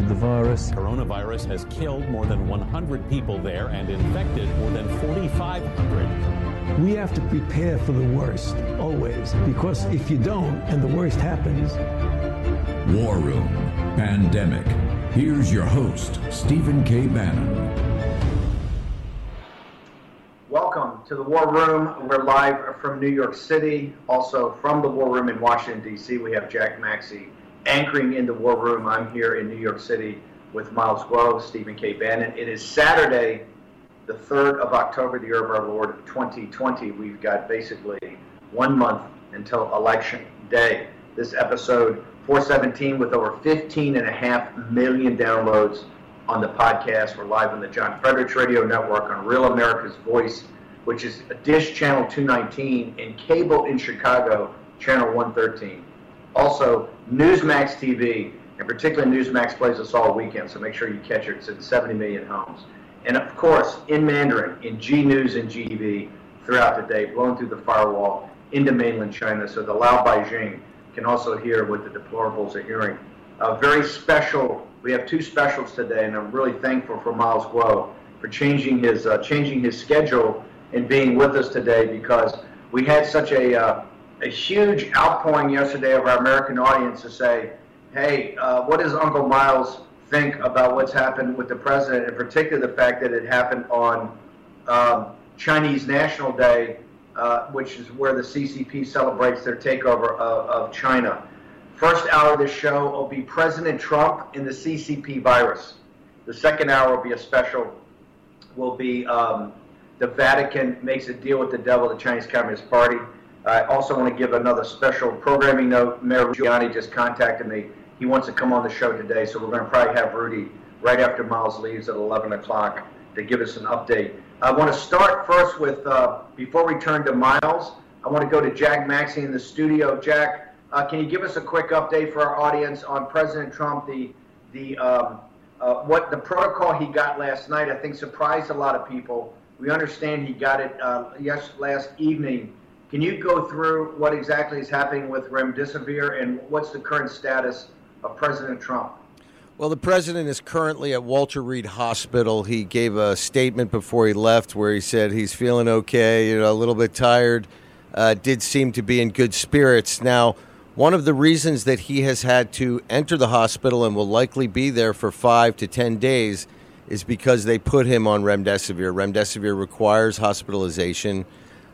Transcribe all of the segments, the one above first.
the virus. Coronavirus has killed more than 100 people there and infected more than 4,500. We have to prepare for the worst, always, because if you don't and the worst happens. War Room Pandemic. Here's your host, Stephen K. Bannon. Welcome to the War Room. We're live from New York City. Also from the War Room in Washington, D.C., we have Jack Maxey anchoring in the War Room. I'm here in New York City with Miles Guo, Stephen K. Bannon. It is Saturday, the 3rd of October, the year of our Lord 2020. We've got basically one month until Election Day. This episode 417 with over 15 and a half million downloads on the podcast. We're live on the John Fredericks Radio Network on Real America's Voice, which is Dish Channel 219 and cable in Chicago, Channel 113. Also, Newsmax TV, and particularly Newsmax plays us all weekend, so make sure you catch it. It's in 70 million homes. And of course, in Mandarin, in G News and GTV throughout the day, blown through the firewall into mainland China, so the Lao Baixing can also hear what the deplorables are hearing. A very special, we have two specials today, and I'm really thankful for Miles Guo for changing his, uh, changing his schedule and being with us today because we had such a, uh, a huge outpouring yesterday of our American audience to say, hey, uh, what does Uncle Miles think about what's happened with the president, in particular the fact that it happened on um, Chinese National Day, uh, which is where the CCP celebrates their takeover of, of China. First hour of the show will be President Trump and the CCP virus. The second hour will be a special, will be um, the Vatican makes a deal with the devil, the Chinese Communist Party. I also want to give another special programming note. Mayor Giuliani just contacted me. He wants to come on the show today, so we're going to probably have Rudy right after Miles leaves at 11 o'clock to give us an update. I want to start first with, uh, before we turn to Miles, I want to go to Jack Maxey in the studio. Jack, uh, can you give us a quick update for our audience on President Trump, the, the, um, uh, what the protocol he got last night, I think surprised a lot of people. We understand he got it uh, yes, last evening. Can you go through what exactly is happening with remdesivir and what's the current status of President Trump? Well, the president is currently at Walter Reed Hospital. He gave a statement before he left where he said he's feeling okay, you know, a little bit tired, uh, did seem to be in good spirits. Now, one of the reasons that he has had to enter the hospital and will likely be there for five to 10 days is because they put him on remdesivir. Remdesivir requires hospitalization,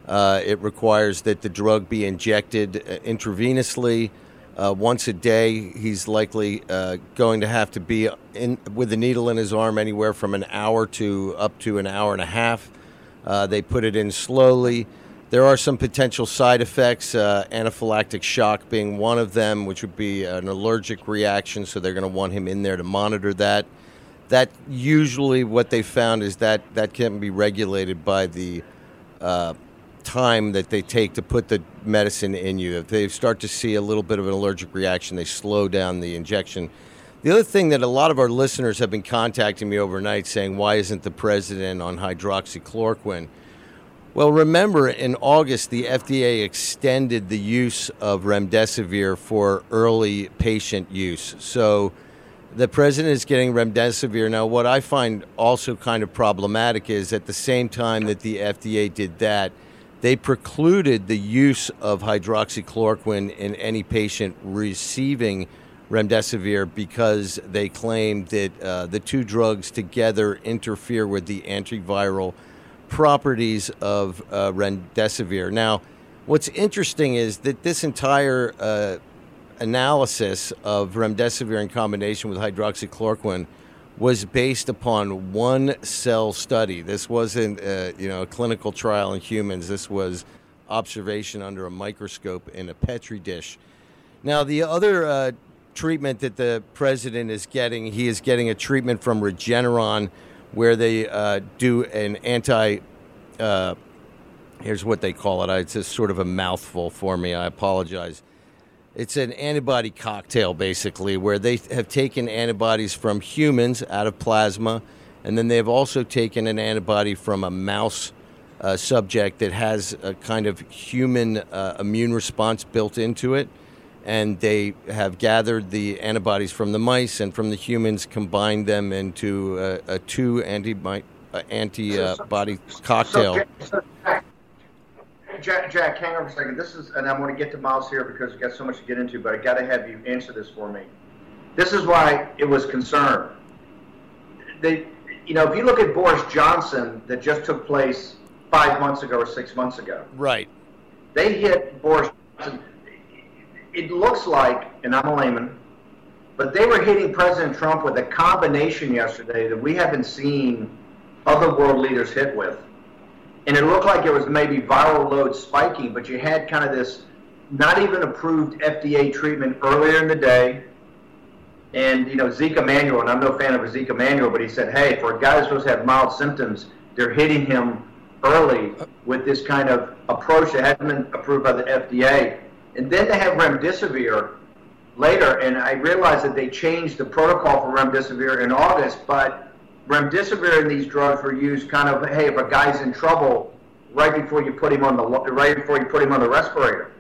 uh, it requires that the drug be injected uh, intravenously. Uh, once a day. He's likely uh, going to have to be in with a needle in his arm anywhere from an hour to up to an hour and a half. Uh, they put it in slowly. There are some potential side effects, uh, anaphylactic shock being one of them, which would be an allergic reaction. So they're going to want him in there to monitor that. That usually what they found is that that can be regulated by the time that they take to put the medicine in you. If they start to see a little bit of an allergic reaction, they slow down the injection. The other thing that a lot of our listeners have been contacting me overnight saying, why isn't the president on hydroxychloroquine? Well, remember in August, the FDA extended the use of remdesivir for early patient use. So the president is getting remdesivir. Now, what I find also kind of problematic is at the same time that the FDA did that, they precluded the use of hydroxychloroquine in any patient receiving remdesivir because they claimed that uh, the two drugs together interfere with the antiviral properties of uh, remdesivir. Now, what's interesting is that this entire uh, analysis of remdesivir in combination with hydroxychloroquine was based upon one cell study. This wasn't, uh, you know, a clinical trial in humans. This was observation under a microscope in a petri dish. Now, the other uh, treatment that the president is getting, he is getting a treatment from Regeneron where they uh, do an anti. Uh, here's what they call it. It's just sort of a mouthful for me. I apologize. It's an antibody cocktail, basically, where they have taken antibodies from humans out of plasma, and then they have also taken an antibody from a mouse uh, subject that has a kind of human uh, immune response built into it. And they have gathered the antibodies from the mice and from the humans, combined them into a, a two anti- uh, antibody cocktail. So, so, Jack, Jack, hang on for a second. This is, and I'm going to get to Miles here because we've got so much to get into, but I got to have you answer this for me. This is why it was concerned. They, you know, if you look at Boris Johnson that just took place five months ago or six months ago, right? They hit Boris Johnson. It looks like, and I'm a layman, but they were hitting President Trump with a combination yesterday that we haven't seen other world leaders hit with and it looked like it was maybe viral load spiking, but you had kind of this not even approved FDA treatment earlier in the day. And, you know, Zeke Emanuel, and I'm no fan of Zeke Emanuel, but he said, hey, for a guy who's supposed to have mild symptoms, they're hitting him early with this kind of approach that hasn't been approved by the FDA. And then they have remdesivir later, and I realized that they changed the protocol for remdesivir in August, but remdesivir and these drugs were used kind of, hey, if a guy's in trouble, right before you put him on the right before you put him on the respirator.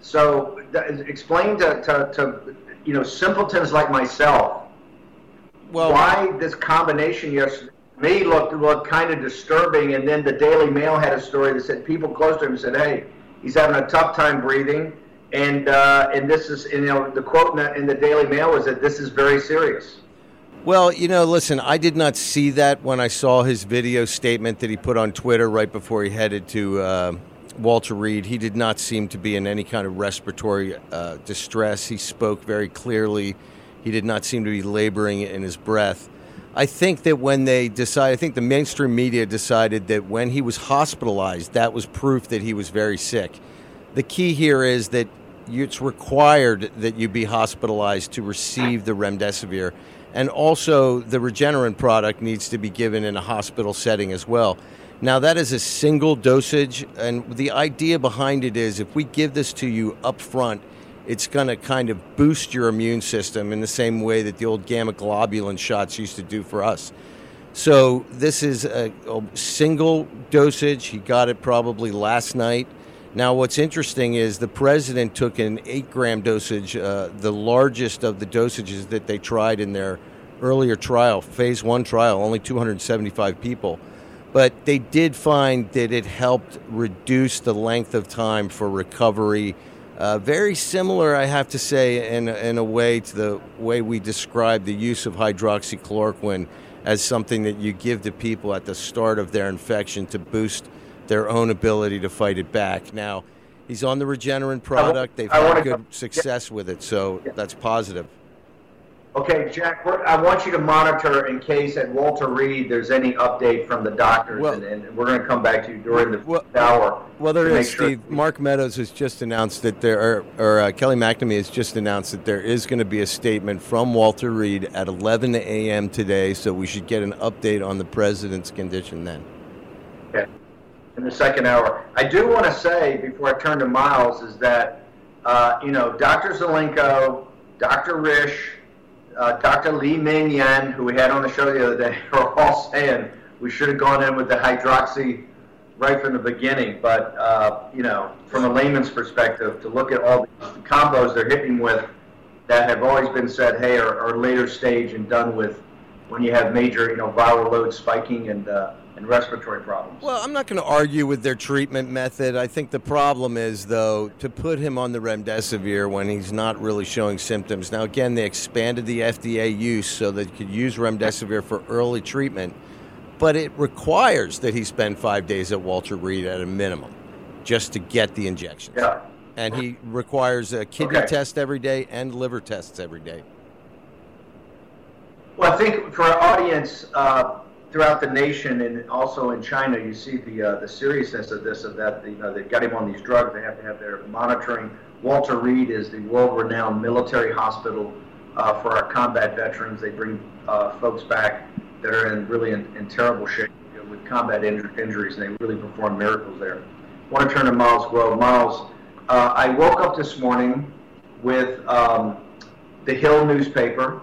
So explain to, to, to you know simpletons like myself well, why this combination yesterday me looked looked kind of disturbing. And then the Daily Mail had a story that said people close to him said, hey, he's having a tough time breathing. And uh, and this is you know the quote in the, in the Daily Mail was that this is very serious. Well, you know, listen, I did not see that when I saw his video statement that he put on Twitter right before he headed to uh, Walter Reed. He did not seem to be in any kind of respiratory uh, distress. He spoke very clearly. He did not seem to be laboring in his breath. I think that when they decided, I think the mainstream media decided that when he was hospitalized, that was proof that he was very sick. The key here is that it's required that you be hospitalized to receive the remdesivir and also the Regeneron product needs to be given in a hospital setting as well. Now, that is a single dosage, and the idea behind it is if we give this to you up front, it's going to kind of boost your immune system in the same way that the old gamma globulin shots used to do for us. So, this is a, a single dosage. He got it probably last night. Now, what's interesting is the president took an eight gram dosage, uh, the largest of the dosages that they tried in their earlier trial, phase one trial, only 275 people. But they did find that it helped reduce the length of time for recovery. Uh, very similar, I have to say, in, in a way to the way we describe the use of hydroxychloroquine as something that you give to people at the start of their infection to boost their own ability to fight it back. Now, he's on the Regeneron product. They've had good success with it, so that's positive. Okay, Jack, I want you to monitor in case at Walter Reed there's any update from the doctors, well, and, and, we're going to come back to you during the well, hour. Well, there is, sure. Steve. Mark Meadows has just announced that there, are, or uh, Kayleigh McEnany has just announced that there is going to be a statement from Walter Reed at 11 a.m. today, so we should get an update on the president's condition then. In the second hour. I do want to say before I turn to Miles is that uh, you know Dr. Zelenko, Dr. Risch, uh, Dr. Li Meng Yan, who we had on the show the other day, are all saying we should have gone in with the hydroxy right from the beginning. But uh, you know, from a layman's perspective, to look at all the combos they're hitting with that have always been said, hey, are, are later stage and done with when you have major, you know, viral load spiking and uh, and respiratory problems. Well, I'm not going to argue with their treatment method. I think the problem is, though, to put him on the remdesivir when he's not really showing symptoms. Now, again, they expanded the FDA use so that you could use remdesivir for early treatment, but it requires that he spend five days at Walter Reed at a minimum just to get the injections. Yeah. And he requires a kidney okay. test every day and liver tests every day. Well, I think for our audience, uh, throughout the nation and also in China, you see the uh, the seriousness of this. Of that, you know, they've got him on these drugs. They have to have their monitoring. Walter Reed is the world-renowned military hospital uh, for our combat veterans. They bring uh, folks back that are in really in, in terrible shape you know, with combat inj- injuries, and they really perform miracles there. I want to turn to Miles Guo. Miles, uh, I woke up this morning with um, the Hill newspaper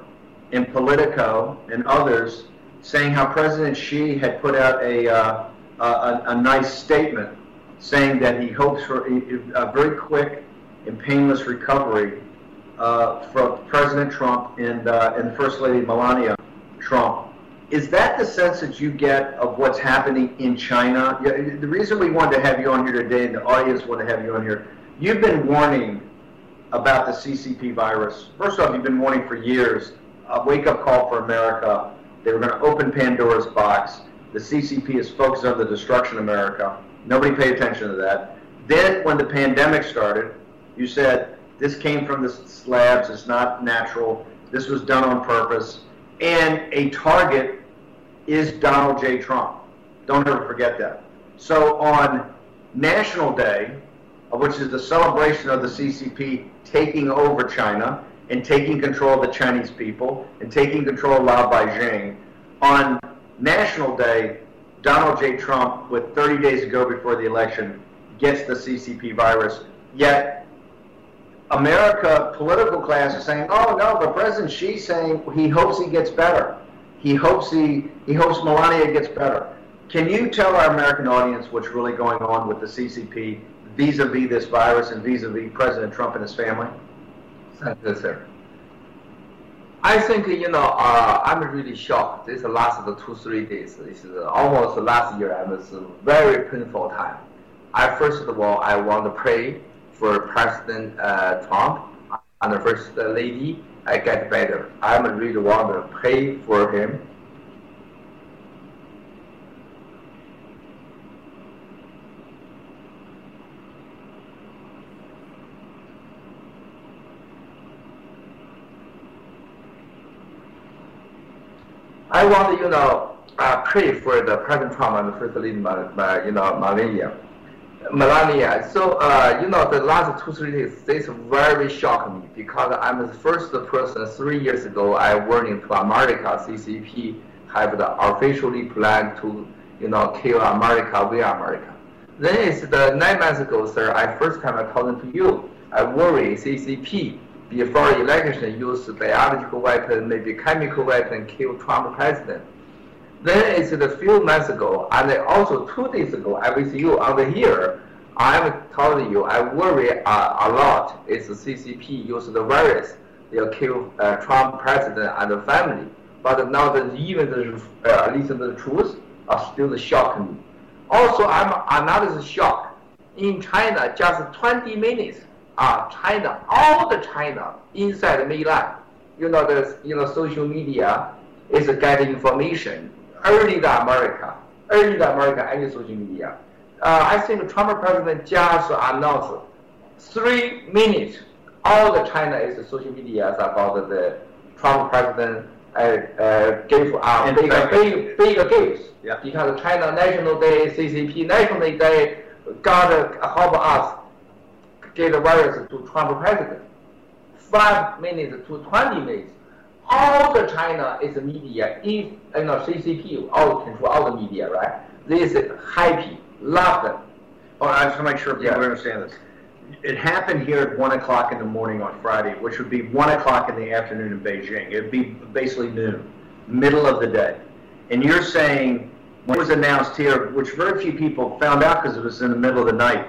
and Politico and others saying how President Xi had put out a, uh, a, a, nice statement saying that he hopes for a, a very quick and painless recovery uh, from President Trump and, uh, and First Lady Melania Trump. Is that the sense that you get of what's happening in China? The reason we wanted to have you on here today, and the audience wanted to have you on here, you've been warning about the CCP virus. First off, you've been warning for years. A wake-up call for America. They were going to open Pandora's box. The CCP is focused on the destruction of America. Nobody paid attention to that. Then, when the pandemic started, you said this came from the slabs. It's not natural. This was done on purpose. And a target is Donald J. Trump. Don't ever forget that. So on National Day, which is the celebration of the CCP taking over China and taking control of the Chinese people and taking control of Lao Baixing, on National Day, Donald J. Trump, with 30 days to go before the election, gets the CCP virus. Yet, America political class is saying, "Oh no," but President Xi's saying he hopes he gets better. He hopes he he hopes Melania gets better. Can you tell our American audience what's really going on with the CCP vis-a-vis this virus and vis-a-vis President Trump and his family? Thank you, sir. I think you know uh, I'm really shocked. This last two three days. This is almost last year. I was a very painful time. I first of all I want to pray for President uh, Trump and the First Lady. I get better. I'm really want to pray for him I want you know, uh, pray for the President Trump and First Lady, you know, Melania. Melania. So, uh, you know, the last two, three days, this very shocked me because I'm the first person three years ago I warning to America, CCP have the officially planned to, you know, kill America we America. Then it's the nine months ago, sir, I first time I talking to you, I worry CCP before election use biological weapon, maybe chemical weapon, kill Trump president. Then it's a few months ago, and also two days ago, I with you the here, I'm telling you, I worry uh, a lot. It's the CCP use the virus, they'll kill uh, Trump president and the family. But now that even the, uh, at least the truth, are still shocking me. Also, I'm another shock. In China, just 20 minutes, uh, China, all the China inside Milan, you know, the you know social media is getting information early the America, early the America any social media. Uh, I think Trump president just announced three minutes. All the China is social media about the Trump president uh, uh, gave uh, big, big, big gifts. Yeah. Because China National Day, CCP National Day, God help us the virus to Trump president. Five minutes to 20 minutes. All the China is media, if you know, CCP, all control all the media, right? This is happy, love them. Oh, I just want to make sure people yeah. understand this. It happened here at 1 o'clock in the morning on Friday, which would be 1 o'clock in the afternoon in Beijing. It would be basically noon, middle of the day. And you're saying, when it was announced here, which very few people found out because it was in the middle of the night,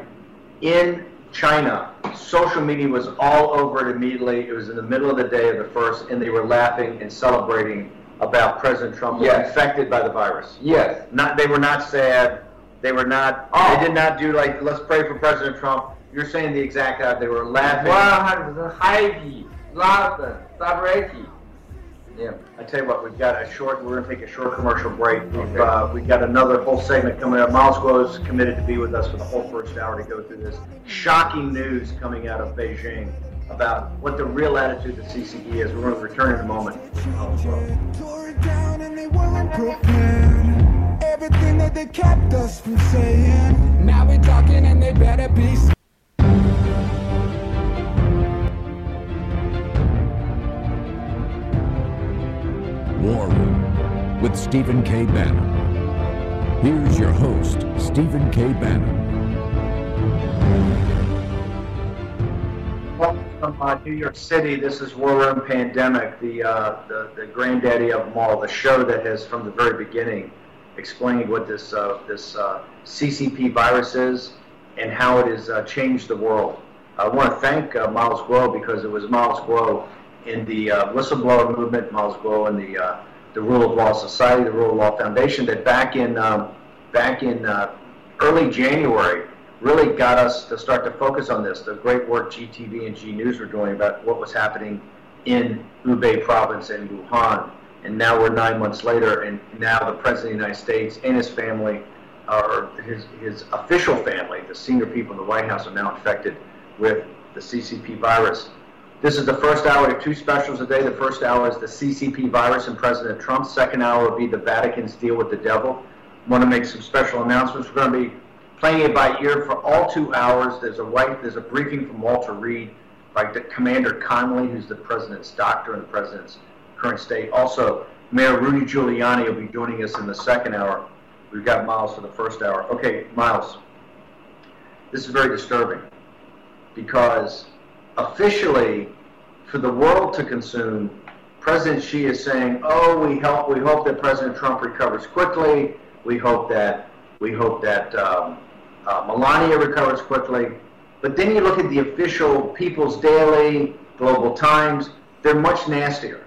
in China, social media was all over it immediately. It was in the middle of the day of the first, and they were laughing and celebrating about President Trump was yes. infected by the virus. Yes. Not they were not sad. They were not. Oh. They did not do like let's pray for President Trump. You're saying the exact opposite. They were laughing. One hundred percent happy, laughing, celebrating. Yeah. I tell you what, we've got a short. We're going to take a short commercial break. We've uh, we've got another whole segment coming up. Miles Guo is committed to be with us for the whole first hour to go through this shocking news coming out of Beijing about what the real attitude of the CCP is. We're going to return in a moment. everything that they kept us from saying. Now we're talking and they better be. War Room with Stephen K. Bannon. Here's your host, Stephen K. Bannon. Welcome from New York City. This is War Room Pandemic, the, uh, the the granddaddy of them all, the show that has from the very beginning explained what this uh, this uh, CCP virus is and how it has uh, changed the world. I want to thank uh, Miles Guo because it was Miles Guo in the uh, whistleblower movement, Miles Guo in the uh, the Rule of Law Society, the Rule of Law Foundation, that back in um, back in uh, early January really got us to start to focus on this. The great work GTV and G News were doing about what was happening in Hubei province and Wuhan. And now we're nine months later, and now the President of the United States and his family, or his, his official family, the senior people in the White House, are now infected with the CCP virus. This is the first hour. of two specials a day. The first hour is the CCP virus and President Trump. Second hour will be the Vatican's deal with the devil. want to make some special announcements. We're going to be playing it by ear for all two hours. There's a white, there's a briefing from Walter Reed by Commander Conley, who's the president's doctor in the president's current state. Also, Mayor Rudy Giuliani will be joining us in the second hour. We've got Miles for the first hour. Okay, Miles, this is very disturbing because officially, for the world to consume, President Xi is saying, "Oh, we help. We hope that President Trump recovers quickly. We hope that we hope that um, uh, Melania recovers quickly." But then you look at the official People's Daily, Global Times; they're much nastier.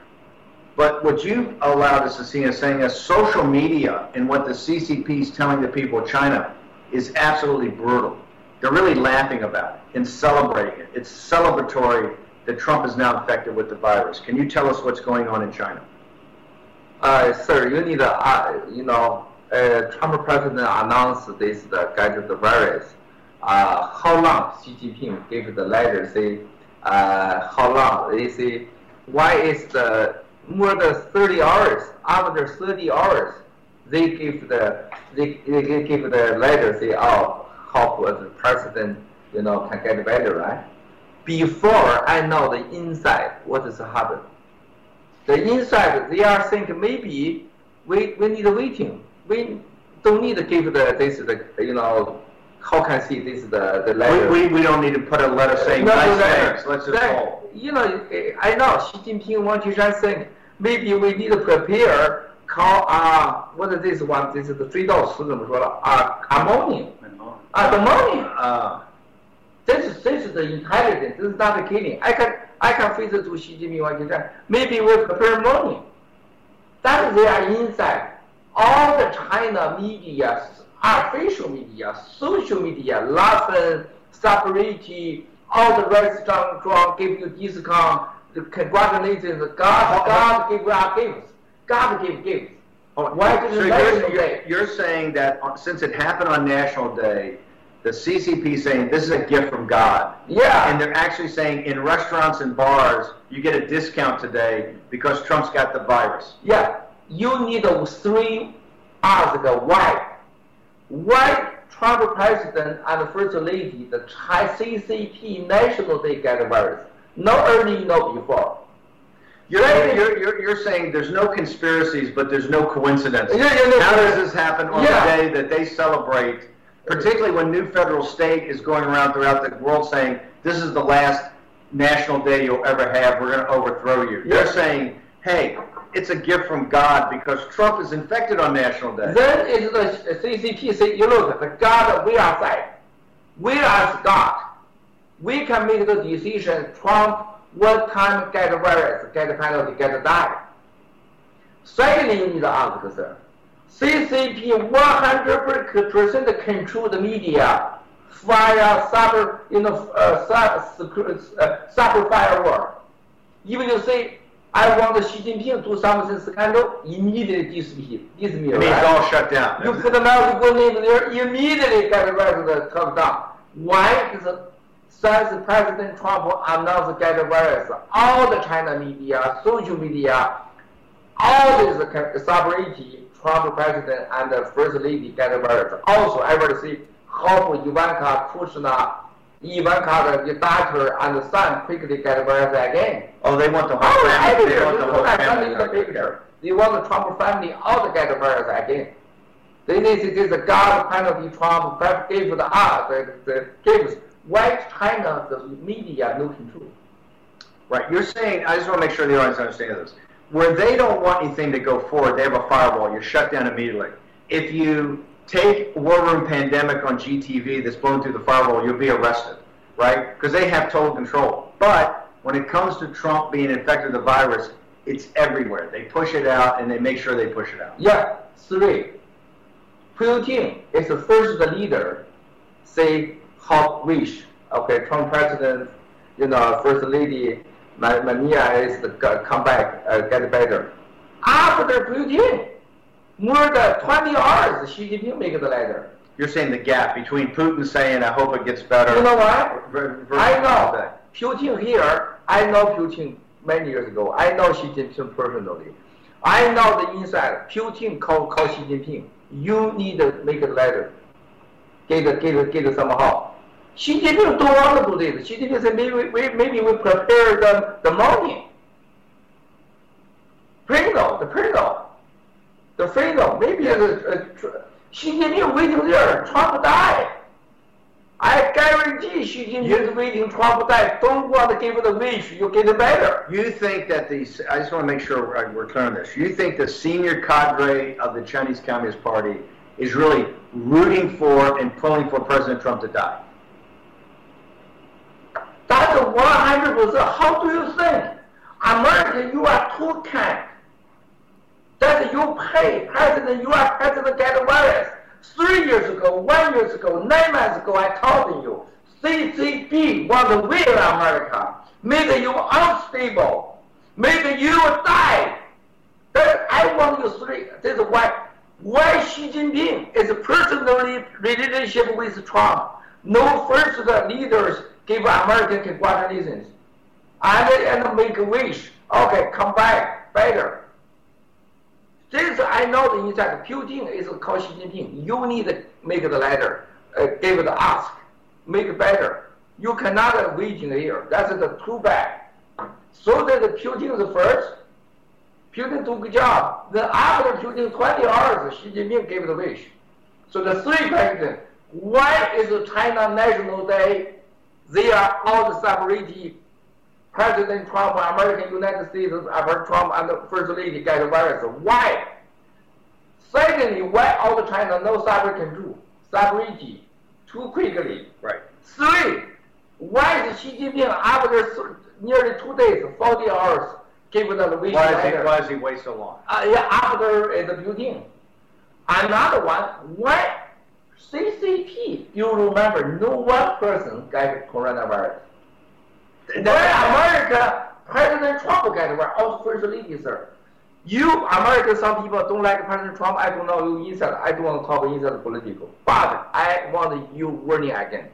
But what you've allowed us to see is saying that social media and what the CCP is telling the people of China is absolutely brutal. They're really laughing about it and celebrating it. It's celebratory that Trump is now infected with the virus. Can you tell us what's going on in China? Uh, sir, you need, uh, you know, uh, Trump president announced this the get the virus. Uh, how long Xi Jinping gave the letter say, uh, how long? They say, why is the more than 30 hours, after 30 hours, they give the, they, they give the letter say, oh, hope as president, you know, can get better, right? Before I know the inside, what is happening. The inside, they are thinking maybe we, we need waiting. We don't need to give the, this, the, you know, how can I see this the the letter? We, we, we, don't need to put a letter saying no, nice. No, Let's just call. You know, I know Xi Jinping, Wang Qishan think maybe we need to prepare call uh what is this one? This is the three dose, uh. Ah, 啊，ammonia ah. 啊。This is this is the intelligence. This is not the killing. I can I can face it to Xi Jinping you said. Maybe we prepare ammonia. That is their inside. All the China media, official media, social media, laughing, celebrity, all the restaurant give you discount, the congratulations, God, God give our gifts. God give gifts. Why So did you're, you're, you're saying that uh, since it happened on National Day, the CCP saying this is a gift from God. Yeah. And they're actually saying in restaurants and bars, you get a discount today because Trump's got the virus. Yeah, you need a three ask why. Why Trump president and first lady, the CCP National Day get a virus? No early, no before. You're, you're, you're, you're saying there's no conspiracies, but there's no coincidence. Yeah, yeah, no- How does this happen on Yeah. the day that they celebrate, particularly when new federal state is going around throughout the world saying, this is the last national day you'll ever have, we're going to overthrow you. They're saying, hey, it's a gift from God because Trump is infected on National Day. Then it's the CCP say, you look, at the God we are side. We are God. We can make the decision, Trump, what time get virus, get penalty, get die. Secondly, you need to ask, sir. CCP 100% control the media via cyber, you know, uh, cyber, uh, cyber firewall. Even you say, I want Xi Jinping to do something scandal, immediately disappear. disappear mean, it's all shut down. You put a medical name there, immediately get rid of the top down. Why? Because since President Trump announced get virus, all the China media, social media, all this celebrity Trump president and the first lady get the virus. Also, I will see how Ivanka, Kushner, Ivanka, the daughter and the son quickly get the virus again. Oh, they want the whole Oh, family. They want the whole family. the picture. They want the Trump family all to get the virus again. They need to this God penalty Trump gave the us, the, the gives white China the media no control. Right. You're saying, I just want to make sure the audience understands this. Where they don't want anything to go forward, they have a firewall. You're shut down immediately. If you take War Room Pandemic on GTV that's blown through the firewall, you'll be arrested, right? Because they have total control. But when it comes to Trump being infected with the virus, it's everywhere. They push it out and they make sure they push it out. Yeah, three. Putin is the first leader say how wish. Okay, Trump president, you know, first lady Ma- Melania is the come back, uh, get better. After Putin, more than 20 hours, Xi Jinping make the letter. You're saying the gap between Putin saying, I hope it gets better. You know what? ver- I know. Putin here. I know Putin many years ago. I know Xi Jinping personally. I know the inside. Putin call call Xi Jinping. You need to make a letter. Get get get somehow. Xi Jinping don't want to do this. Xi Jinping said maybe we, maybe we prepare the, the money. Freedom, the freedom, the freedom. Maybe the, uh, Xi Jinping waiting there. Trump died. I guarantee Xi Jinping is waiting Trump die. Don't want to give it a wish. You get it better. You think that the, I just want to make sure we're- we're clear on this. You think the senior cadre of the Chinese Communist Party is really rooting for and pulling for President Trump to die? That's a 100%. How do you think? America, you are too kind. That you pay president, you are president get virus. Three years ago, one years ago, nine months ago, I told you, CCP want to win America, make you unstable, make you die. That I want you three. This is why why Xi Jinping is personally relationship with Trump. No first the leaders give American congratulations. And, and make a wish. Okay, come back better. This I know the inside. Putin is called Xi Jinping. You need to make the letter, uh, give the ask, make it better. You cannot uh, wait in here. That's the too bad. So that the Putin is first. Putin do good job. Then after Putin 20 hours, Xi Jinping gave the wish. So the three questions. Why is China National Day? They are all the separate President Trump, American United States, Trump, and the First Lady get the virus. Why? Secondly, why all the China no cyber can do? Sovereignty too quickly. Right. Three, why is Xi Jinping after nearly two days, 40 hours, give the wish Why does he, why does he wait so long? Uh, yeah, after uh, the building. Another one, why CCP? You remember, no one person got coronavirus. Why America, President Trump got it, also oh, first lady, sir. You, America, some people don't like President Trump. I don't know you inside. I don't want to talk inside political. But I want you warning again.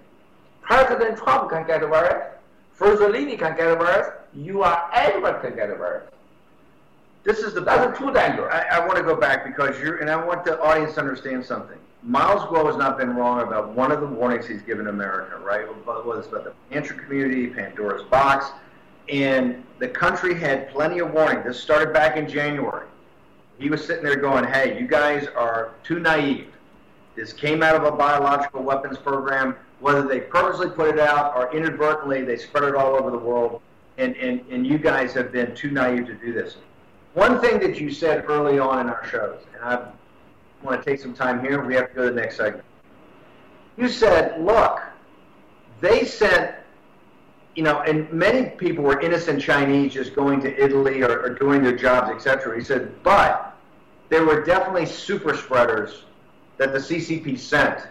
President Trump can get the virus. First lady can get the virus. You are everyone can get the virus. This is the That's too dangerous. I, I want to go back because you're, and I want the audience to understand something. Miles Guo has not been wrong about one of the warnings he's given America, right? Whether it's about the financial community, Pandora's box, and the country had plenty of warning. This started back in January. He was sitting there going, "Hey, you guys are too naive. This came out of a biological weapons program. Whether they purposely put it out or inadvertently, they spread it all over the world, and and and you guys have been too naive to do this." One thing that you said early on in our shows, and I want to take some time here. We have to go to the next segment. You said, look, they sent, you know, and many people were innocent Chinese just going to Italy or, or doing their jobs, etc. He said, but there were definitely super spreaders that the CCP sent,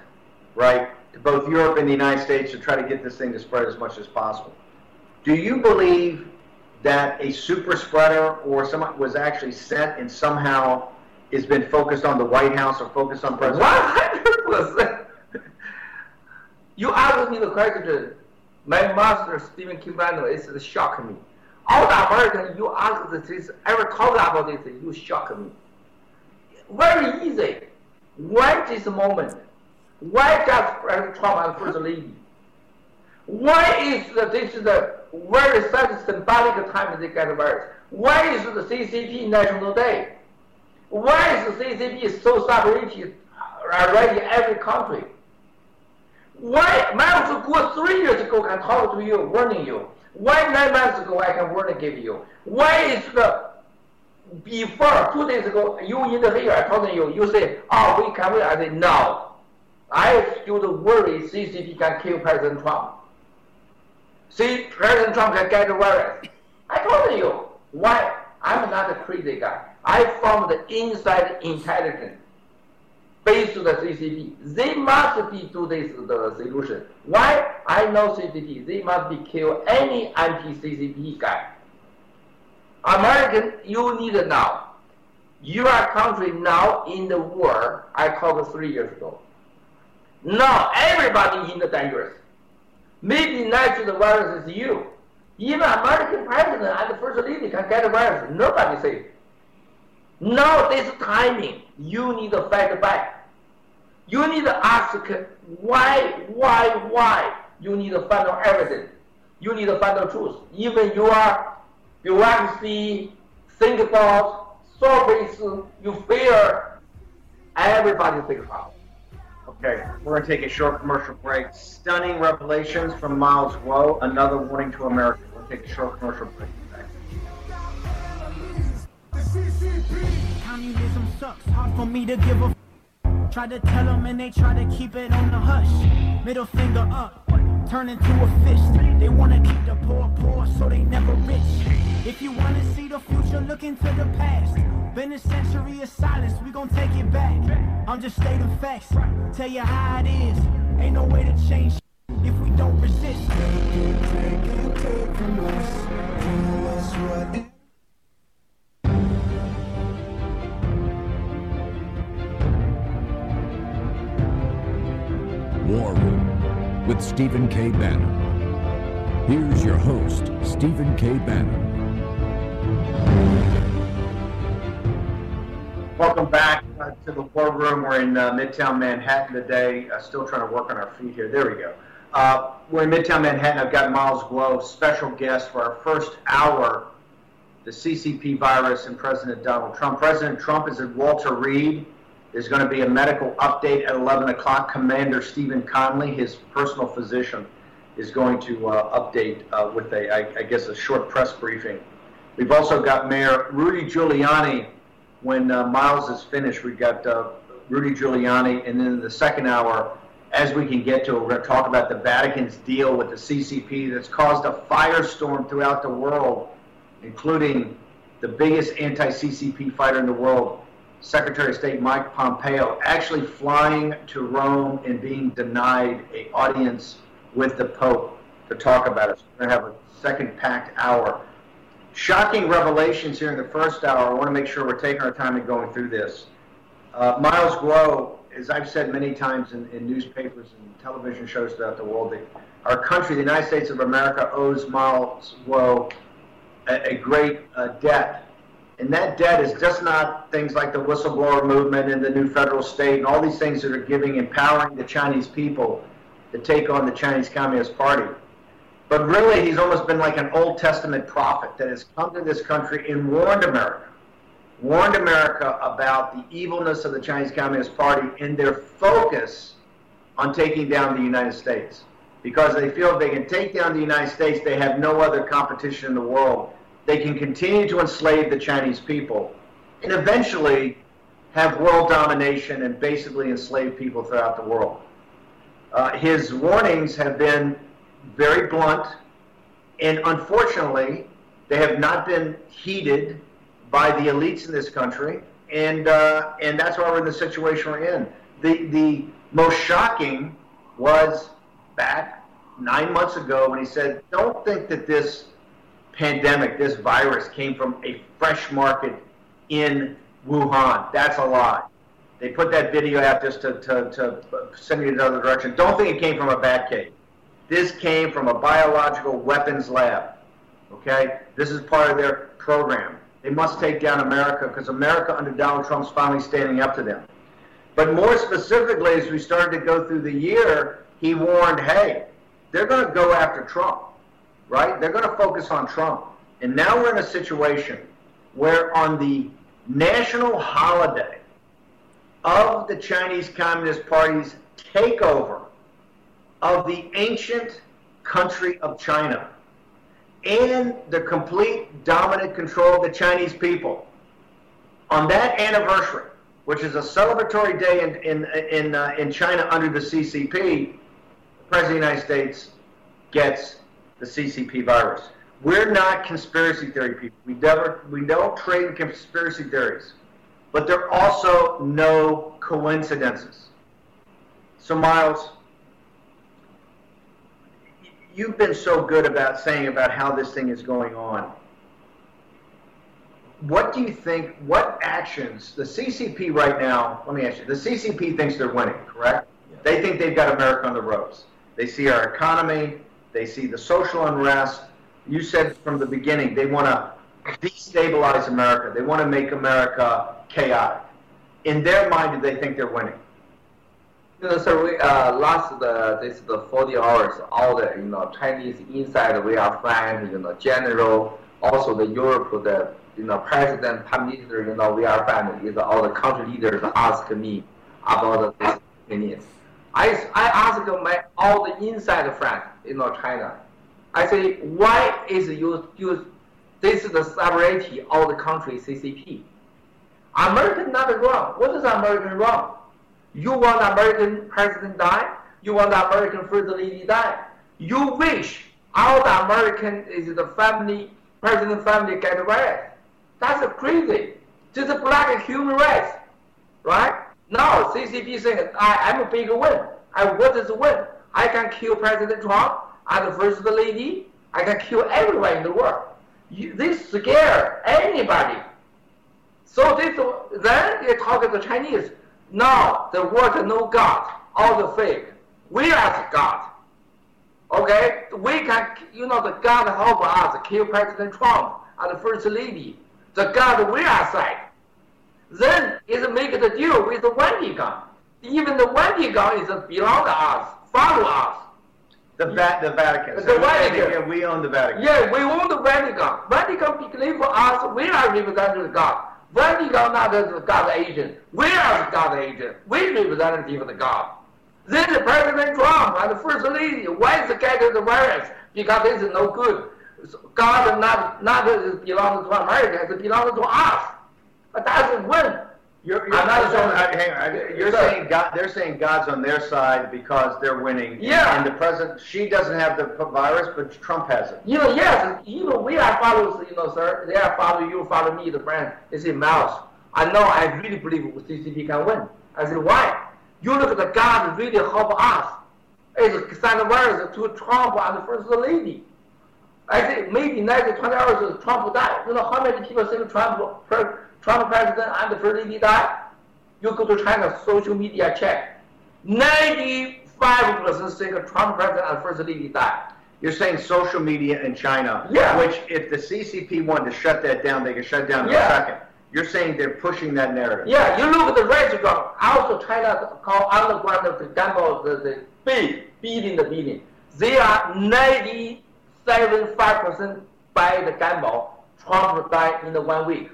right, to both Europe and the United States to try to get this thing to spread as much as possible. Do you believe that a super spreader or someone was actually sent and somehow has been focused on the White House or focused on President? Percent. You asked me the question. My master Stephen K. Bannon is shock me. All the American, you ask this, ever talk about this, you shock me. Very easy. Why this moment? Why just President Trump and First Lady? Why is the, this is the very symbolic time they get virus? Why is the CCP National Day? Why is the CCP so celebrated already in every country? Why Miles Guo three years ago can talk to you, warning you? Why nine months ago I can warn give you? Why is the before two days ago you in the here I told you you say oh we can wait I say no. I still worry CCP can kill President Trump. See President Trump can get the virus. I told you why I'm not a crazy guy. I found the inside intelligence based on the CCP. They must be to this the solution. Why? I know CCP. They must be kill any anti-CCP guy. American, you need it now. Your country now in the war. I talked three years ago. Now everybody in the dangerous. Maybe next the virus is you. Even American president and the first lady can get the virus. Nobody safe. Now this timing, you need to fight back. You need to ask why, why, why. You need to find out everything. You need to find out truth. Even you are bureaucracy, think about, service, you fear, everybody think about. Okay, we're going to take a short commercial break. Stunning revelations from Miles Guo, another warning to America. We'll take a short commercial break. Communism sucks, hard for me to give a Try to tell them and they try to keep it on the hush. Middle finger up, turn into a fist. They wanna keep the poor poor so they never rich. If you wanna see the future, look into the past. Been a century of silence, we gon' take it back. I'm just stating facts, tell you how it is. Ain't no way to change if we don't resist. With Stephen K. Bannon. Here's your host, Stephen K. Bannon. Welcome back uh, to the War Room. We're in uh, Midtown Manhattan today. Uh, still trying to work on our feet here. There we go. Uh, we're in Midtown Manhattan. I've got Miles Guo, special guest for our first hour, the CCP virus and President Donald Trump. President Trump is at Walter Reed. There's going to be a medical update at 11 o'clock. Commander Stephen Conley, his personal physician, is going to uh, update uh, with a, I, I, guess, a short press briefing. We've also got Mayor Rudy Giuliani. When uh, Miles is finished, we've got uh, Rudy Giuliani, and then the second hour, as we can get to it, we're going to talk about the Vatican's deal with the CCP that's caused a firestorm throughout the world, including the biggest anti-CCP fighter in the world, Secretary of State Mike Pompeo actually flying to Rome and being denied a audience with the Pope to talk about it. So we're going to have a second packed hour. Shocking revelations here in the first hour. I want to make sure we're taking our time and going through this. Uh, Miles Guo, as I've said many times in, in newspapers and television shows throughout the world, that our country, the United States of America, owes Miles Guo a, a great uh, debt and that debt is just not things like the whistleblower movement and the new federal state and all these things that are giving, empowering the Chinese people to take on the Chinese Communist Party. But really, he's almost been like an Old Testament prophet that has come to this country and warned America, warned America about the evilness of the Chinese Communist Party and their focus on taking down the United States. Because they feel if they can take down the United States, they have no other competition in the world they can continue to enslave the Chinese people and eventually have world domination and basically enslave people throughout the world. Uh, his warnings have been very blunt, and unfortunately, they have not been heeded by the elites in this country, and uh, and that's why we're in the situation we're in. The the most shocking was back nine months ago when he said, "Don't think that this pandemic, this virus came from a fresh market in Wuhan. That's a lie. They put that video out just to, to, to send you in another direction. Don't think it came from a bat cave. This came from a biological weapons lab. Okay? This is part of their program. They must take down America because America under Donald Trump's finally standing up to them. But more specifically, as we started to go through the year, he warned, hey, they're going to go after Trump, right? They're going to focus on Trump. And now we're in a situation where on the national holiday of the Chinese Communist Party's takeover of the ancient country of China and the complete dominant control of the Chinese people. On that anniversary, which is a celebratory day in, in, in, uh, in China under the CCP, the President of the United States gets the CCP virus. We're not conspiracy theory people. We never we don't trade in conspiracy theories. But there are also no coincidences. So Miles, you've been so good about saying about how this thing is going on. What do you think, what actions, the CCP right now, let me ask you, the CCP thinks they're winning, correct? They think they've got America on the ropes. They see our economy, they see the social unrest. You said from the beginning they want to destabilize America. They want to make America chaotic. In their mind, do they think they're winning? You know, we uh, last the this the 40 hours, all the you know Chinese inside we are fine. You know, general also the Europe the you know president, prime minister. You know, we are fine. Is all the country leaders ask me about this opinions. I I ask my all the inside friends, you know, China. I say, why is you use this is the sovereignty of the country CCP? American not wrong. What is American wrong? You want American president die? You want American first lady die? You wish all the American is the family, president family get rights. That's crazy. Just black human rights, right? Now CCP saying I am a big win. I what is a win? I can kill President Trump and the first lady. I can kill everyone in the world. You, this scare anybody. So this then you talk to the Chinese. Now the world no God, all the fake. We are the God. Okay, we can, you know, the God help us kill President Trump and the First Lady. The God we are side. Then is the deal with the Vatican. Even the Vatican is belong to us, follow us. The, Va- the Vatican. The So we- Vatican. yeah, we own the Vatican. Yeah, we own the Vatican. Vatican believe for us, we are representative of God. Vatican not the God agent. We are the God agent. We representative of the God. Then the President Trump and the First Lady, why is the guy the virus? Because this is no good. God not not belongs to America, it belongs to us. But that's a win. You're, you're, I'm not saying- I- hang on, I- you're Sir. saying God, they're saying God's on their side because they're winning. Yeah. And the president, she doesn't have the virus, but Trump has it. You know, yes, you know, we are followers, you know, sir. They are follow you, follow me, the brand They say, Mouse, I know, I really believe CCP can win. I said, why? You look at the God really help us. It's send virus to Trump and the First Lady. I said maybe next 20 hours, Trump die. You know how many people think Trump, pre- Trump president and the First Lady die? You go to China, social media check. 95% think Trump president and First Lady die. You're saying social media in China, Yeah. which if the CCP wanted to shut that down, they could shut down in Yeah. a second. You're saying they're pushing that narrative. Yeah, you look at the restaurant. Also, China called underground the gamble the, the big building the building. They are 97 percent by the gamble. Trump died in the one week.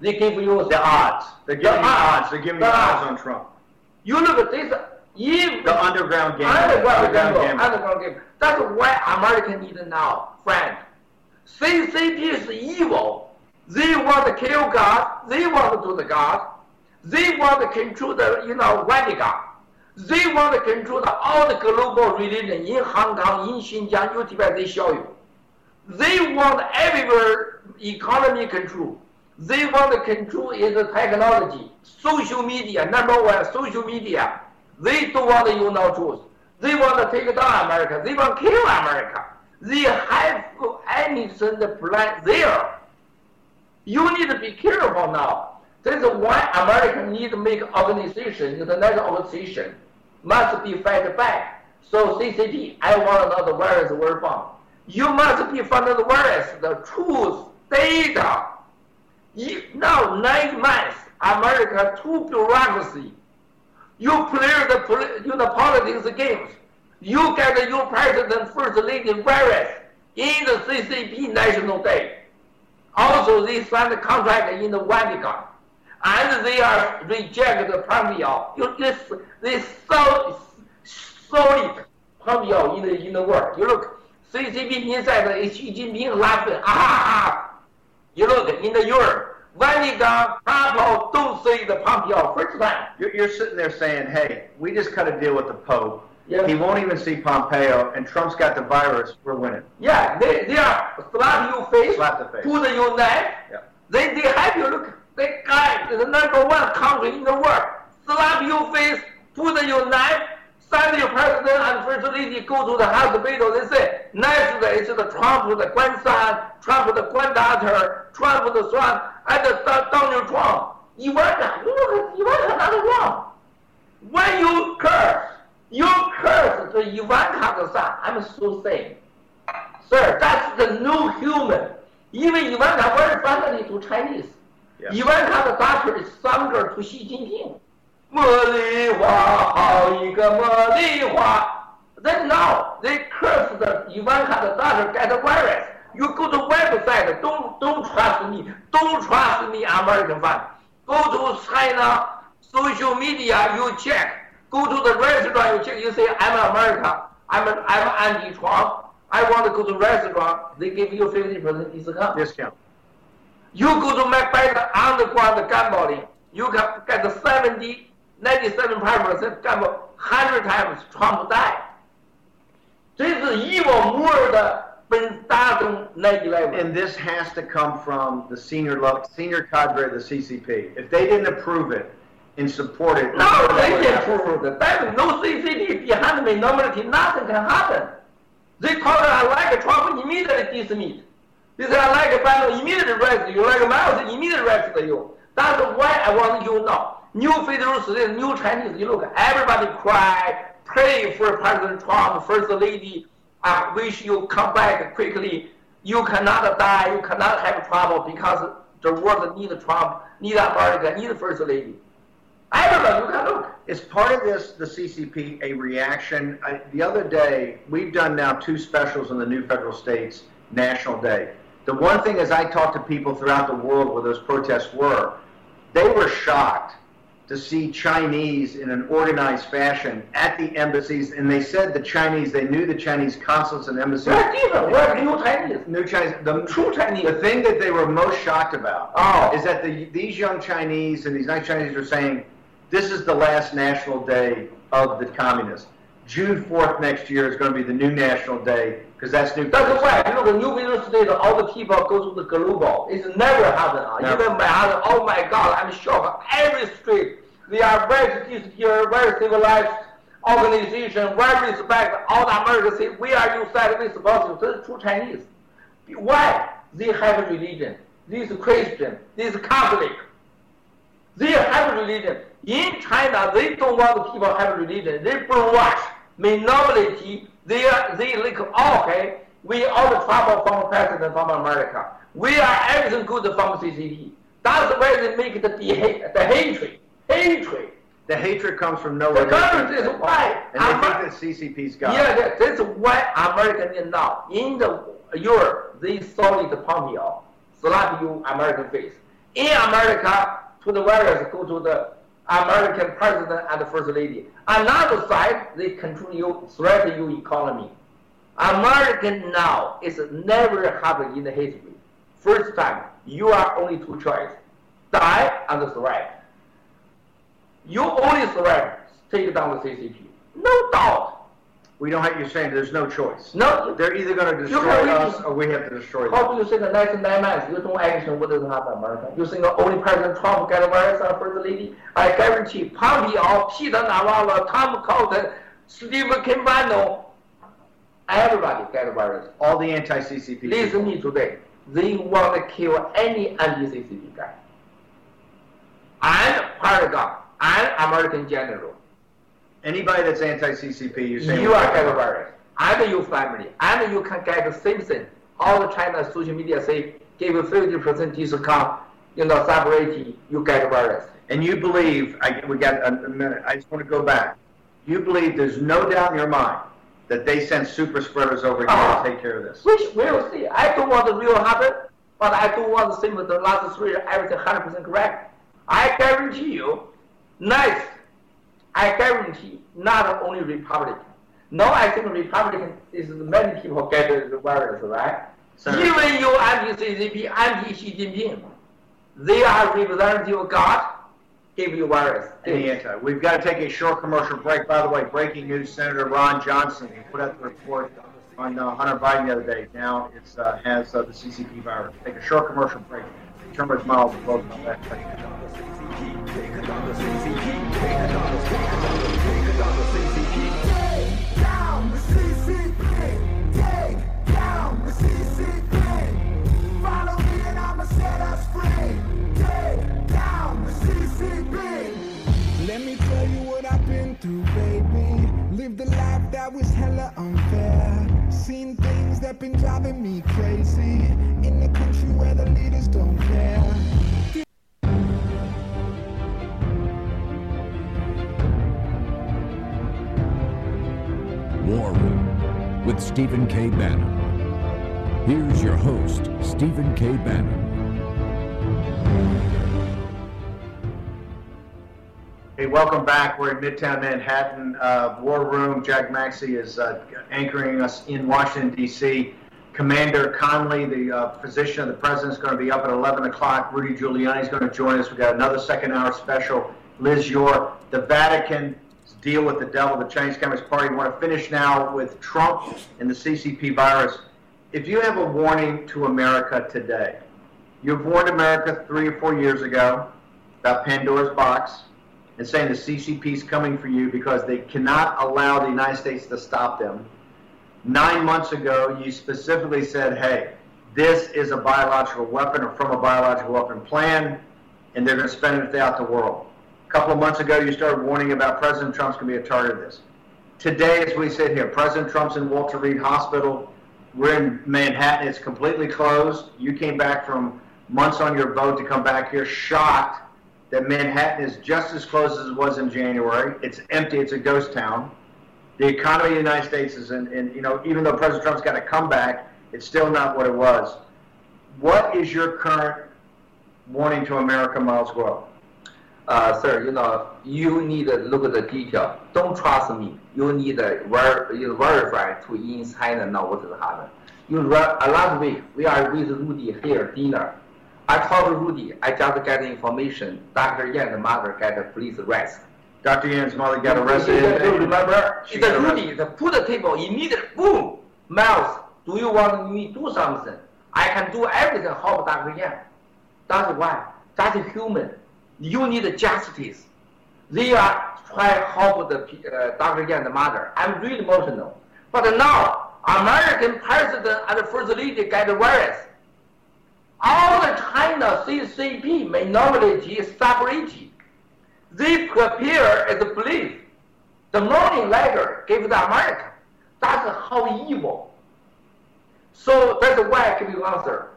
They give you The odds. They're giving The you odds. odds. They're giving The you odds odds. on Trump. You look at this. If The underground game. underground gamble, gamble. underground game. That's why American need now, friend. CCP is evil. They want to kill God. They want to do the God. They want to control the, you know, Vatican. They want to control the, all the global religion in Hong Kong, in Xinjiang, you Tibet, they show you. They want everywhere economy control. They want to control is the technology, social media, number one, social media. They don't want you know truth. They want to take down America. They want to kill America. They have anything the plan there. You need to be careful now. This is why America need to make organization, international organization, must be fight back. So CCP, I want to know the virus where from. You must be find the virus, the truth, data. Now nine months, America two bureaucracy. You play the you know politics games. You get your president, first lady virus in the CCP National Day. Also, they signed a contract in the Vatican, and they are reject the Pompeo. You this this so solid Pompeo in the in the world. You look CCP inside the Xi Jinping laughing ah. You look in the Europe. Vatican, Pompeo don't say the Pompeo first time. You're, you're sitting there saying, "Hey, we just cut a deal with the Pope." Yeah. He won't even see Pompeo, and Trump's got the virus. We're winning. Yeah, they, they are slap your face, Slap the face. put your knife. Yeah. They, they have you look, they guy, the number one country in the world, slap your face, put your knife, send your president and first lady go to the hospital. They say, next is the Trump the grandson, Trump the granddaughter, Trump the son, and the Don- Donald Trump. Ivanka, you look at Ivanka not wrong. When you curse, you curse the Ivanka the son. I'm so saying. Sir, that's the new human. Even Ivanka very friendly to Chinese. Yeah. Ivanka the daughter is younger to Xi Jinping. 茉莉花，好一个茉莉花。Then now they curse the Ivanka the daughter get the virus. You go to website, don't don't trust me, don't trust me, American fan. Go to China social media, you check. Go to the restaurant, you check. You say I'm America, I'm I'm anti-Trump. I want to go to restaurant. They give you fifty percent discount. Discount. You go to McBride underground gambling, you can get 70, 97% come 100 times Trump died. This is even more than when And this has to come from the senior level, senior cadre of the CCP. If they didn't approve it and support it, no, they didn't approve it. That no CCP behind me, nobody, nothing can happen. They call it I like Trump immediately dismiss. They say I like Biden immediately arrest you, like Miles immediately arrest you. That's why I want you now. New federal state, new Chinese. You look, everybody cry, pray for President Trump, First Lady. I wish you come back quickly. You cannot die. You cannot have trouble because the world need Trump, need America, need First Lady. Everybody, you can look. Is part of this, the CCP, a reaction? I, the other day, we've done now two specials on the new federal states National Day. The one thing as I talked to people throughout the world where those protests were, they were shocked to see Chinese in an organized fashion at the embassies, and they said the Chinese, they knew the Chinese consulates and embassies. We're different. We're new Chinese. New Chinese, the True Chinese. The thing that they were most shocked about Oh. is that the, these young Chinese and these nice Chinese are saying, this is the last national day of the communists. June 4th next year is going to be the new national day because that's new. That's why, you know, the new business state, all the people go to the global. It's never happened. Uh. Never. Even my husband, oh my God, I'm shocked. Every street, they are very secure, very civilized organization, very respect. All the Americans we are united responsible. This is true Chinese. Why? They have religion. This Christian, this Catholic. They have religion. In China, they don't want people have religion. They brainwash minority. They are they like oh, okay. We all the trouble from president from America. We are everything good from CCP. That's why they make the the, the hatred, hatred. The hatred comes from nowhere. The government is why. And they think that CCP's got yeah, that- that's why American now in the Europe they solid Pompeo slap you American face. In America, to the virus go to the American president and first lady. Another side, they control you, threaten you economy. American now is never happened in the history. First time, you are only two choice: die and survive. You only survive, take down the CCP. No doubt. We don't have, you're saying there's no choice. No, They're either going to destroy us or we have to destroy them. How do you say the next nine months you don't action what doesn't happen America? You think only President Trump get a virus and first lady? I guarantee Pompeo, Peter Navarro, Tom Cotton, Stephen K. Bannon, everybody get a virus. All the anti-CCP. Listen me today. They want to kill any anti-CCP guy. And Paragon, and American general. Anybody that's anti-CCP, you're saying You are a. And your family. And you can get the same thing. All the China social media say give you 50% discount. you know, separation, you get virus. And you believe, I, we got a, a minute, I just want to go back. You believe there's no doubt in your mind that they sent super spreaders over here Uh-huh. to take care of this. Which we'll see. I don't want the real happen, but I do want the same with the last three, everything 100% correct. I guarantee you, next, I guarantee not only Republican. No, I think Republican is many people get the virus, right? Senator- Even you anti-CCP, anti-Xi Jinping, they are representative of God, give you virus. Anti. We've got to take a short commercial break. By the way, breaking news: Senator Ron Johnson he put out the report on uh, Hunter Biden the other day. Now it uh, has uh, the CCP virus. Take a short commercial break. Turn with Miles and close on that. Let me tell you what I've been through, baby. Lived a life that was hella unfair. Seen things that been driving me crazy. In a country where the leaders don't care. War Room with Stephen K. Bannon. Here's your host, Stephen K. Bannon. Hey, welcome back. We're in Midtown Manhattan, uh, War Room. Jack Maxey is uh, anchoring us in Washington, D.C. Commander Conley, the uh, physician of the president, is going to be up at 11 o'clock. Rudy Giuliani is going to join us. We've got another second hour special. Liz Yore, the Vatican deal with the devil, the Chinese Communist Party. We want to finish now with Trump and the CCP virus. If you have a warning to America today, you've warned America three or four years ago about Pandora's box and saying the CCP is coming for you because they cannot allow the United States to stop them. Nine months ago, you specifically said, hey, this is a biological weapon or from a biological weapon plan, and they're going to spend it throughout the world. A couple of months ago, you started warning about President Trump's going to be a target of this. Today, as we sit here, President Trump's in Walter Reed Hospital. We're in Manhattan. It's completely closed. You came back from months on your boat to come back here, shocked that Manhattan is just as close as it was in January. It's empty. It's a ghost town. The economy of the United States is in, in you know, even though President Trump's got a comeback, it's still not what it was. What is your current warning to America, Miles Guo? Uh, sir, you know, you need to look at the detail. Don't trust me. You need to ver- you verify to inside and know what is happening. You re- last week we are with Rudy here dinner. I told Rudy. I just get information. Dr. Yan's mother get a police arrest. Dr. Yan's mother got arrested. You, you remember? She Rudy. The put the table immediately. Boom. Miles, do you want me to do something? I can do everything. Help Dr. Yan. That's why. That's human. You need justice. They are trying to help the uh, Dr. Yan, the mother. I'm really emotional. But now, American president and first lady get the virus. All the China CCP minority separation. They prepare as a belief. The morning letter gave the America. That's how evil. So that's why I give you answer.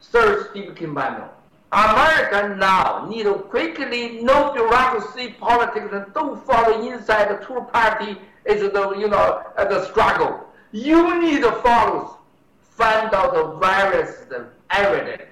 Sir Steve K. Bannon. America now need to quickly no bureaucracy politics and don't follow inside the two party is the you know uh, the struggle. You need to follow find out the virus the evidence.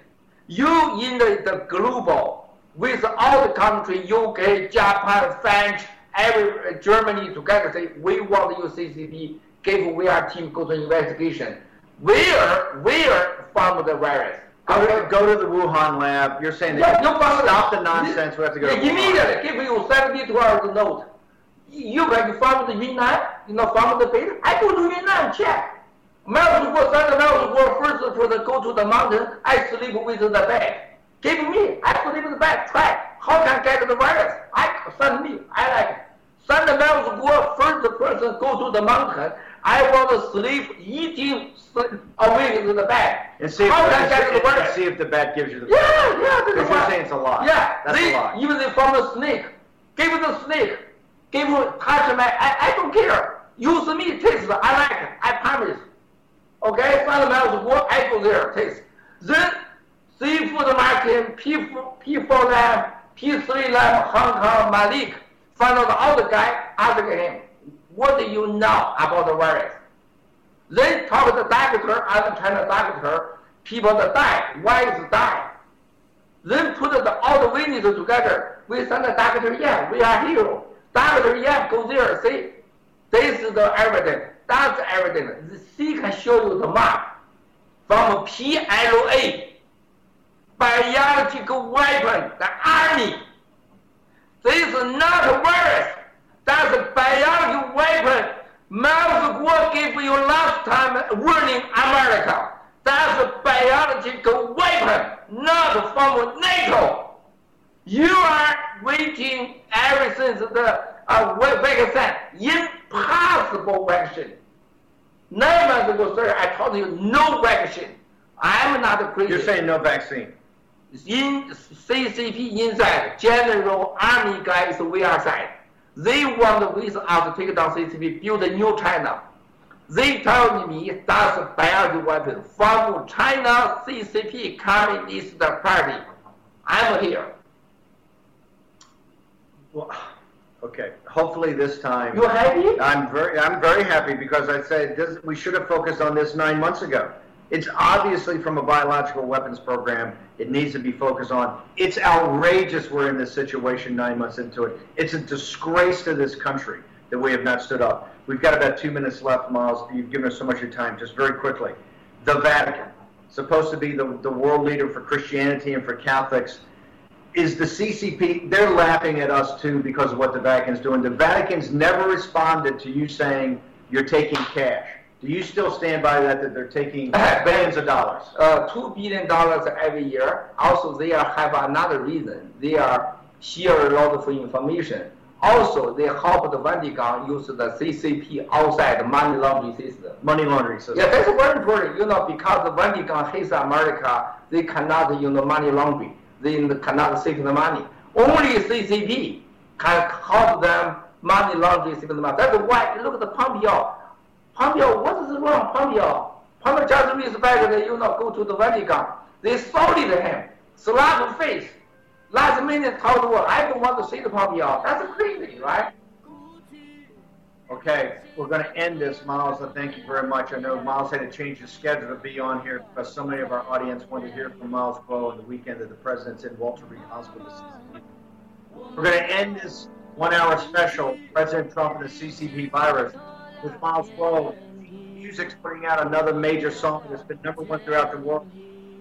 You in the, the global with all the country UK, Japan, French, every uh, Germany together say we want to use Give we our team go to investigation. Where where found the virus? Go to, go to the Wuhan lab. You're saying that No, no problem. stop the nonsense. We have to go. Yeah, to Wuhan. immediately give you 72 hours note. You can from the Yunnan, you know, from the Beijing. I go to Yunnan, check. Miles go, seven miles go first for the go to the mountain. I sleep with the bag. Give me, I sleep with the bag. Try. How can I get the virus? I send me. I like it. Send the miles go first person go to the mountain. I want to sleep, eating away with the bag. And see if, How can I get the see, virus? and see if the bat gives you the. Yeah, yeah, that's Because you're saying it's a lie. Yeah, That's they, a lie. even they from the snake. Give it the snake. Give touch my. I, I don't care. Use me, taste. I like it. I promise. Okay, miles of work. I go there, taste. Then Seafood market, P4, P4 lab, P3 lab, Hong Kong, Malik, found out all the guy, ask him, what do you know about the virus? They talk to the doctor, other China doctor, people that die, is die? Then put the, all the witnesses together. We send the doctor Yan, we are hero. Doctor Yan go there, see, this is the evidence. That's the evidence. He can show you the map from PLA, biological weapon, the army. This is not a virus. That's a biological weapon. Miles Guo gave you last time warning America. That's a biological weapon, not from NATO. You are waiting ever since the uh, vaccine, impossible vaccine. Nine months ago, sir, I told you no vaccine. I'm not crazy. You're saying no vaccine. In CCP inside, General Army guys we are side. They want with us to take down CCP, build a new China. They told me that's a biological weapon from China CCP Communist Party. I'm here. Well, okay. Hopefully this time. You happy? I'm very, I'm very happy because I said this, we should have focused on this nine months ago. It's obviously from a biological weapons program. It needs to be focused on. It's outrageous we're in this situation nine months into it. It's a disgrace to this country that we have not stood up. We've got about two minutes left, Miles. You've given us so much of your time. Just very quickly. The Vatican, supposed to be the, the world leader for Christianity and for Catholics, is the CCP, they're laughing at us too because of what the Vatican's doing. The Vatican's never responded to you saying you're taking cash. Do you still stand by that, that they're taking billions of dollars? Uh, two billion dollars every year. Also, they are, have another reason. They are share a lot of information. Also, they help the Vatican use the CCP outside the money laundering system. Money laundering system. Yeah, that's very important. You know, because the Vatican hates America, they cannot use the money laundering. They cannot save the money. Only CCP can help them money laundering system. That's why look at the Pompeo. Pompeo, what is wrong, Pompeo? Pompeo just that you know go to the Vatican. They solid him, slap face. Last minute told well, I don't want to see the Pompeo. That's crazy, right? Okay, we're going to end this, Miles. So thank you very much. I know Miles had to change his schedule to be on here because so many of our audience wanted to hear from Miles Guo on the weekend that the president's in Walter Reed Hospital. We're going to end this one-hour special, President Trump and the CCP virus, with Miles Guo. Music's putting out another major song that's been number one throughout the world.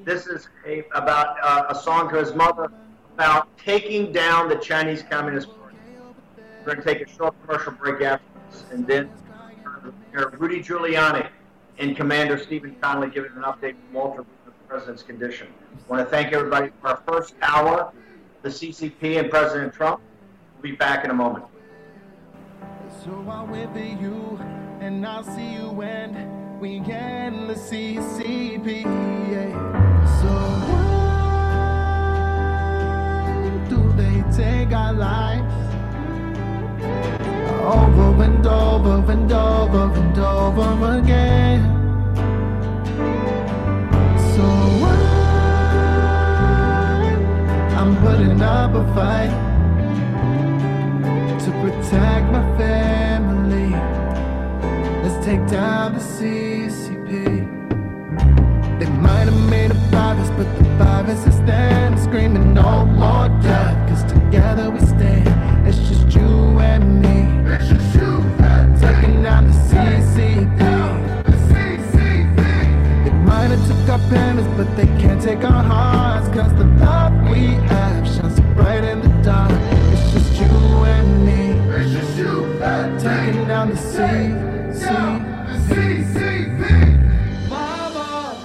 This is a, about uh, a song to his mother about taking down the Chinese Communist Party. We're going to take a short commercial break after this, and then Rudy Giuliani and Commander Stephen Conley giving an update from Walter the president's condition. I want to thank everybody for our first hour, the CCP and President Trump. We'll be back in a moment. So I'll with you, and I'll see you when we end the CCP. Yeah. So why do they take our lives over and over and over and over again? So why I'm putting up a fight protect my family. Let's take down the CCP. They might have made a virus, but the virus is standing, screaming no more death. Cause together we stand. It's just you and me. It's just you and Taking down the CCP. The CCP. They might have took our pennies, but they can't take our hearts. Cause the love we have shines bright in the dark. It's just you and me. Just shoot that down the sea, sea, the CCP. Mama,